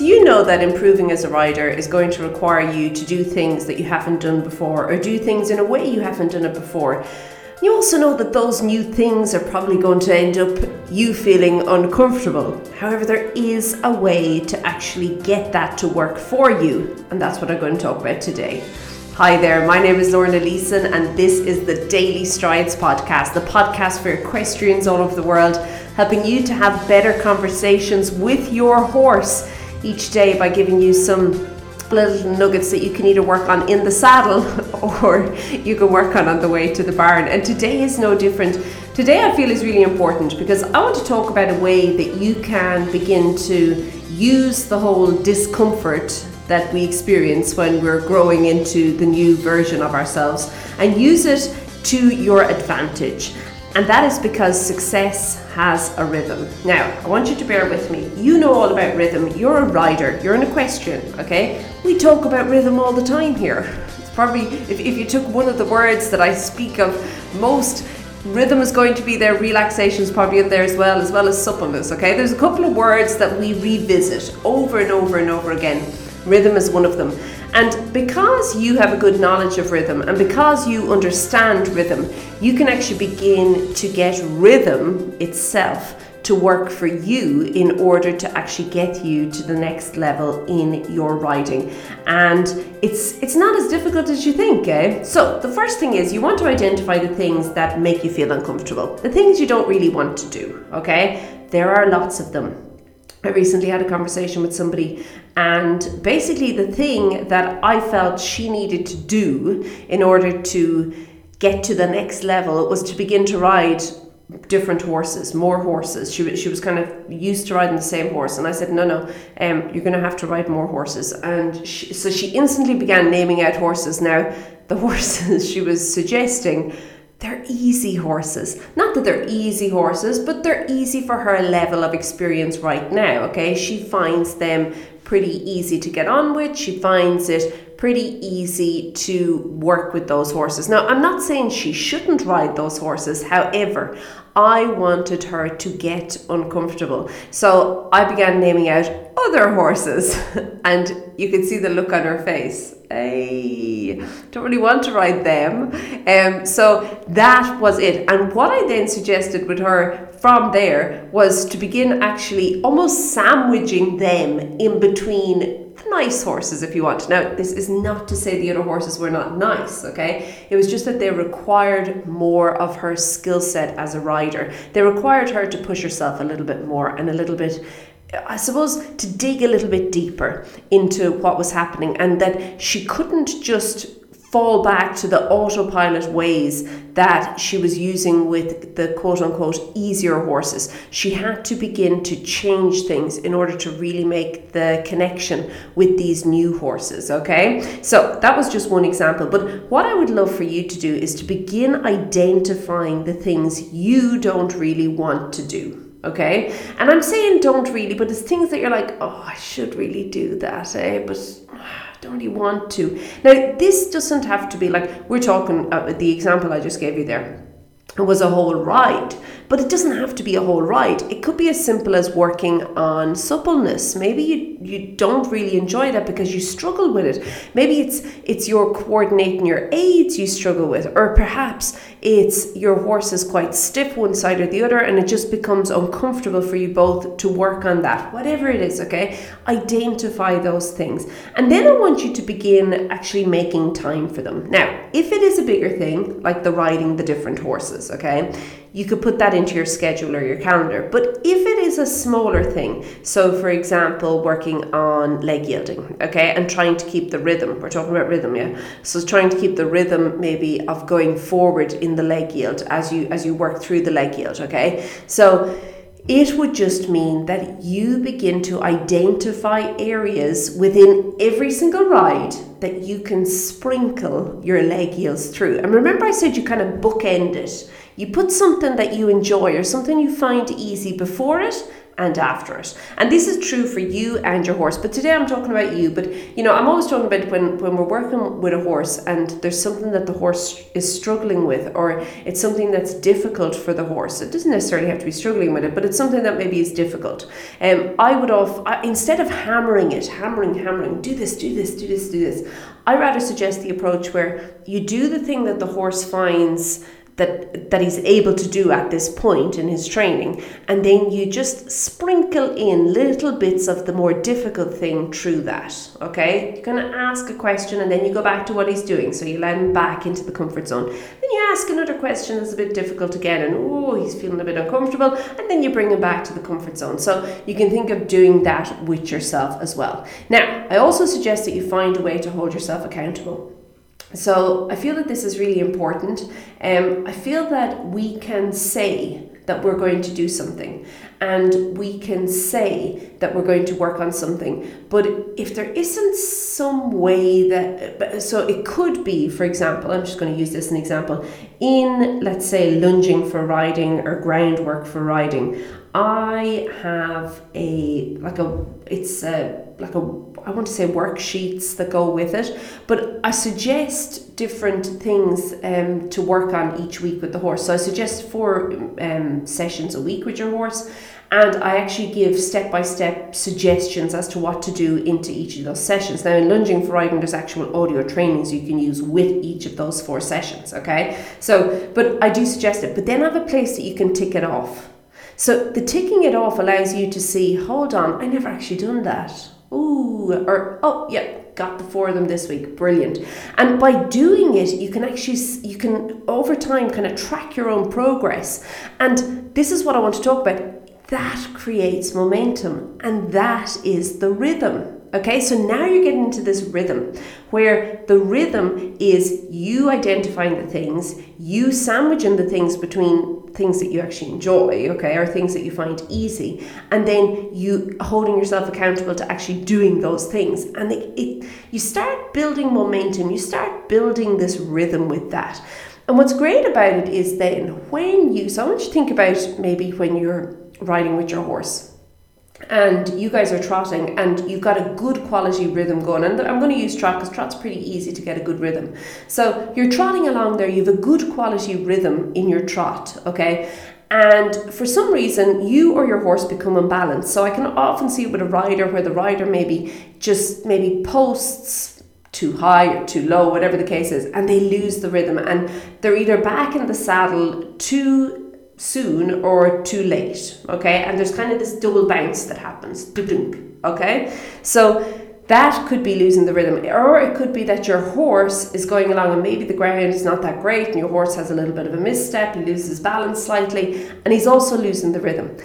So, you know that improving as a rider is going to require you to do things that you haven't done before or do things in a way you haven't done it before. You also know that those new things are probably going to end up you feeling uncomfortable. However, there is a way to actually get that to work for you, and that's what I'm going to talk about today. Hi there, my name is Lorna Leeson, and this is the Daily Strides podcast, the podcast for equestrians all over the world, helping you to have better conversations with your horse each day by giving you some little nuggets that you can either work on in the saddle or you can work on on the way to the barn. And today is no different. Today I feel is really important because I want to talk about a way that you can begin to use the whole discomfort that we experience when we're growing into the new version of ourselves and use it to your advantage. And that is because success has a rhythm. Now, I want you to bear with me. You know all about rhythm. You're a rider, you're an equestrian, okay? We talk about rhythm all the time here. It's probably, if, if you took one of the words that I speak of most, rhythm is going to be there, relaxation is probably in there as well, as well as suppleness, okay? There's a couple of words that we revisit over and over and over again. Rhythm is one of them. And because you have a good knowledge of rhythm and because you understand rhythm, you can actually begin to get rhythm itself to work for you in order to actually get you to the next level in your riding. And it's it's not as difficult as you think, eh? So the first thing is you want to identify the things that make you feel uncomfortable. The things you don't really want to do, okay? There are lots of them. I recently had a conversation with somebody, and basically, the thing that I felt she needed to do in order to get to the next level was to begin to ride different horses, more horses. She, she was kind of used to riding the same horse. And I said, no, no, um, you're going to have to ride more horses. And she, so she instantly began naming out horses. Now, the horses she was suggesting they're easy horses. Not that they're easy horses, but they're easy for her level of experience right now, okay? She finds them pretty easy to get on with. She finds it pretty easy to work with those horses. Now, I'm not saying she shouldn't ride those horses. However, I wanted her to get uncomfortable. So I began naming out other horses, and you could see the look on her face. Hey, don't really want to ride them. Um, so that was it. And what I then suggested with her from there was to begin actually almost sandwiching them in between the nice horses if you want. Now, this is not to say the other horses were not nice, okay? It was just that they required more of her skill set as a rider. They required her to push herself a little bit more and a little bit I suppose to dig a little bit deeper into what was happening and that she couldn't just fall back to the autopilot ways that she was using with the quote unquote easier horses. She had to begin to change things in order to really make the connection with these new horses, okay? So that was just one example. But what I would love for you to do is to begin identifying the things you don't really want to do okay? And I'm saying don't really, but it's things that you're like, oh, I should really do that, eh? But don't really want to. Now, this doesn't have to be like we're talking uh, the example I just gave you there was a whole ride. But it doesn't have to be a whole ride. It could be as simple as working on suppleness. Maybe you, you don't really enjoy that because you struggle with it. Maybe it's it's your coordinating your aids you struggle with, or perhaps it's your horse is quite stiff one side or the other, and it just becomes uncomfortable for you both to work on that. Whatever it is, okay? Identify those things. And then I want you to begin actually making time for them. Now, if it is a bigger thing, like the riding the different horses, okay? you could put that into your schedule or your calendar. But if it is a smaller thing, so for example, working on leg yielding, okay, and trying to keep the rhythm, we're talking about rhythm, yeah. So trying to keep the rhythm maybe of going forward in the leg yield as you as you work through the leg yield, okay. So it would just mean that you begin to identify areas within every single ride that you can sprinkle your leg yields through. And remember, I said you kind of bookend it You put something that you enjoy or something you find easy before it and after it. And this is true for you and your horse. But today I'm talking about you. But you know, I'm always talking about when, when we're working with a horse and there's something that the horse is struggling with, or it's something that's difficult for the horse. It doesn't necessarily have to be struggling with it, but it's something that maybe is difficult. Um, I would off instead of hammering it, hammering, hammering, do this, do this, do this, do this. I rather suggest the approach where you do the thing that the horse finds that that he's able to do at this point in his training. And then you just sprinkle in little bits of the more difficult thing through that okay? You're going to ask a question and then you go back to what he's doing. So you let him back into the comfort zone. Then you ask another question that's a bit difficult again and oh he's feeling a bit uncomfortable. And then you bring him back to the comfort zone. So you can think of doing that with yourself as well. Now i also suggest that you find a way to hold yourself accountable so I feel that this is really important. Um, I feel that we can say that we're going to do something and we can say that we're going to work on something but if there isn't some way that so it could be for example i'm just going to use this as an example in let's say lunging for riding or groundwork for riding i have a like a it's a like a I want to say worksheets that go with it, but I suggest different things um, to work on each week with the horse. So I suggest four um, sessions a week with your horse, and I actually give step by step suggestions as to what to do into each of those sessions. Now, in lunging for riding, there's actual audio trainings you can use with each of those four sessions, okay? So, but I do suggest it, but then I have a place that you can tick it off. So the ticking it off allows you to see, hold on, I never actually done that ooh, or oh, yeah, got the four of them this week. Brilliant. And by doing it, you can actually, you can over time kind of track your own progress. And this is what I want to talk about. That creates momentum, and that is the rhythm. Okay, so now you're getting into this rhythm where the rhythm is you identifying the things, you sandwiching the things between things that you actually enjoy, okay, or things that you find easy, and then you holding yourself accountable to actually doing those things. And it, it you start building momentum, you start building this rhythm with that. And what's great about it is then when you, so I want you to think about maybe when you're riding with your horse and you guys are trotting and you've got a good quality rhythm going. And i'm going to use trot because trot's pretty easy to get a good rhythm. So you're trotting along there you have a good quality rhythm in your trot okay? And for some reason you or your horse become unbalanced. So i can often see it with a rider where the rider maybe just maybe posts too high or too low whatever the case is and they lose the rhythm. And they're either back in the saddle too soon or too late. Okay, and there's kind of this double bounce that happens. Okay, so that could be losing the rhythm, or it could be that your horse is going along and maybe the ground is not that great, and your horse has a little bit of a misstep, he loses balance slightly, and he's also losing the rhythm.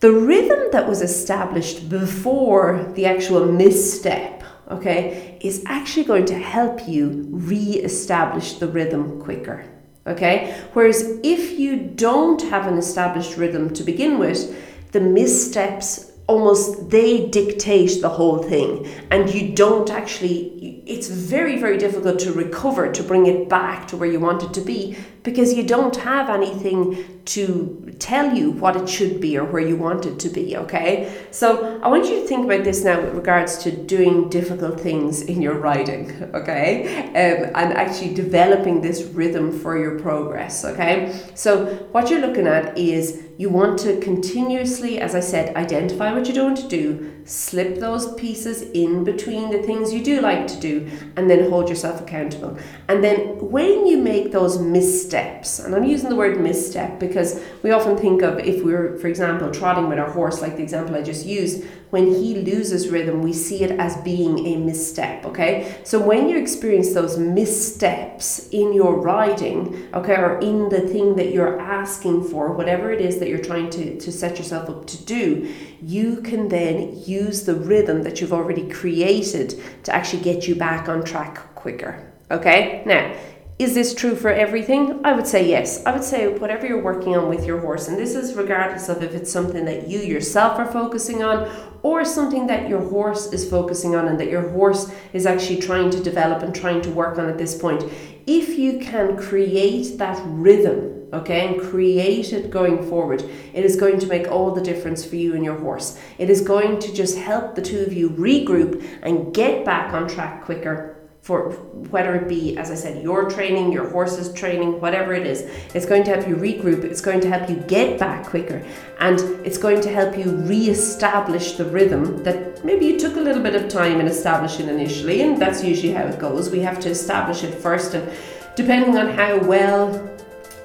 The rhythm that was established before the actual misstep, okay, is actually going to help you re establish the rhythm quicker. Okay? Whereas if you don't have an established rhythm to begin with, the missteps almost they dictate the whole thing and you don't actually it's very very difficult to recover to bring it back to where you want it to be because you don't have anything to tell you what it should be or where you want it to be, okay? So I want you to think about this now with regards to doing difficult things in your riding okay? Um, and actually developing this rhythm for your progress, okay? So what you're looking at is you want to continuously, as I said, identify what you're doing to do, slip those pieces in between the things you do like to do, and then hold yourself accountable. And then when you make those missteps, and I'm using the word misstep because we often think of if we're, for example, trotting with our horse, like the example I just used, when he loses rhythm, we see it as being a misstep, okay? So when you experience those missteps in your riding, okay, or in the thing that you're asking for, whatever it is that you're trying to, to set yourself up to do, you can then use the rhythm that you've already created to actually get you back on track quicker, okay? Now, is this true for everything? I would say yes. I would say whatever you're working on with your horse, and this is regardless of if it's something that you yourself are focusing on or something that your horse is focusing on and that your horse is actually trying to develop and trying to work on at this point. If you can create that rhythm okay, and create it going forward, it is going to make all the difference for you and your horse. It is going to just help the two of you regroup and get back on track quicker for whether it be, as I said, your training, your horse's training, whatever it is. It's going to help you regroup, it's going to help you get back quicker, and it's going to help you re establish the rhythm that maybe you took a little bit of time in establishing initially, and that's usually how it goes. We have to establish it first, and depending on how well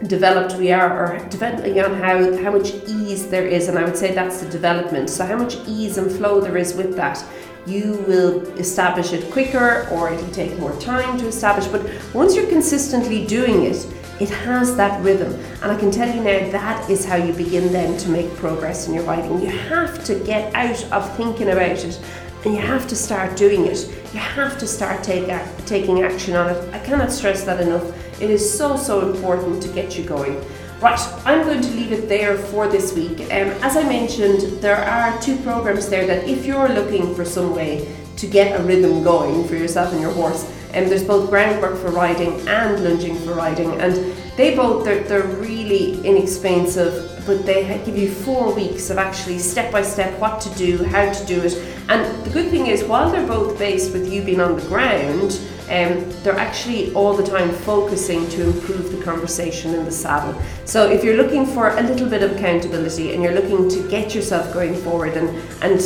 developed we are or depending on how, how much ease there is and I would say that's the development so how much ease and flow there is with that you will establish it quicker or it'll take more time to establish. But once you're consistently doing it, it has that rhythm. And I can tell you now that is how you begin then to make progress in your riding You have to get out of thinking about it and you have to start doing it. You have to start take, taking action on it. I cannot stress that enough. It is so, so important to get you going. Right, I'm going to leave it there for this week. Um, as I mentioned, there are two programs there that if you're looking for some way to get a rhythm going for yourself and your horse, and um, there's both groundwork for riding and lunging for riding, and they both they're, they're really inexpensive, but they give you four weeks of actually step by step what to do, how to do it. And the good thing is, while they're both based with you being on the ground, um, they're actually all the time focusing to improve the conversation in the saddle. So if you're looking for a little bit of accountability and you're looking to get yourself going forward and, and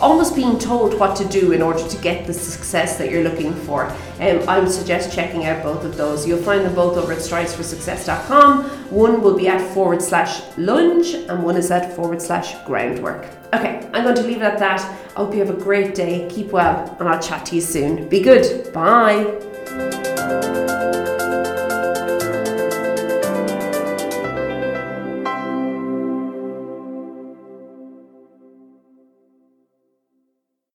almost being told what to do in order to get the success that you're looking for. Um, I would suggest checking out both of those. You'll find them both over at stridesforsuccess.com. One will be at forward slash lunge and one is at forward slash groundwork. Okay, I'm going to leave it at that. I hope you have a great day, keep well, and I'll chat to you soon. Be good. Bye.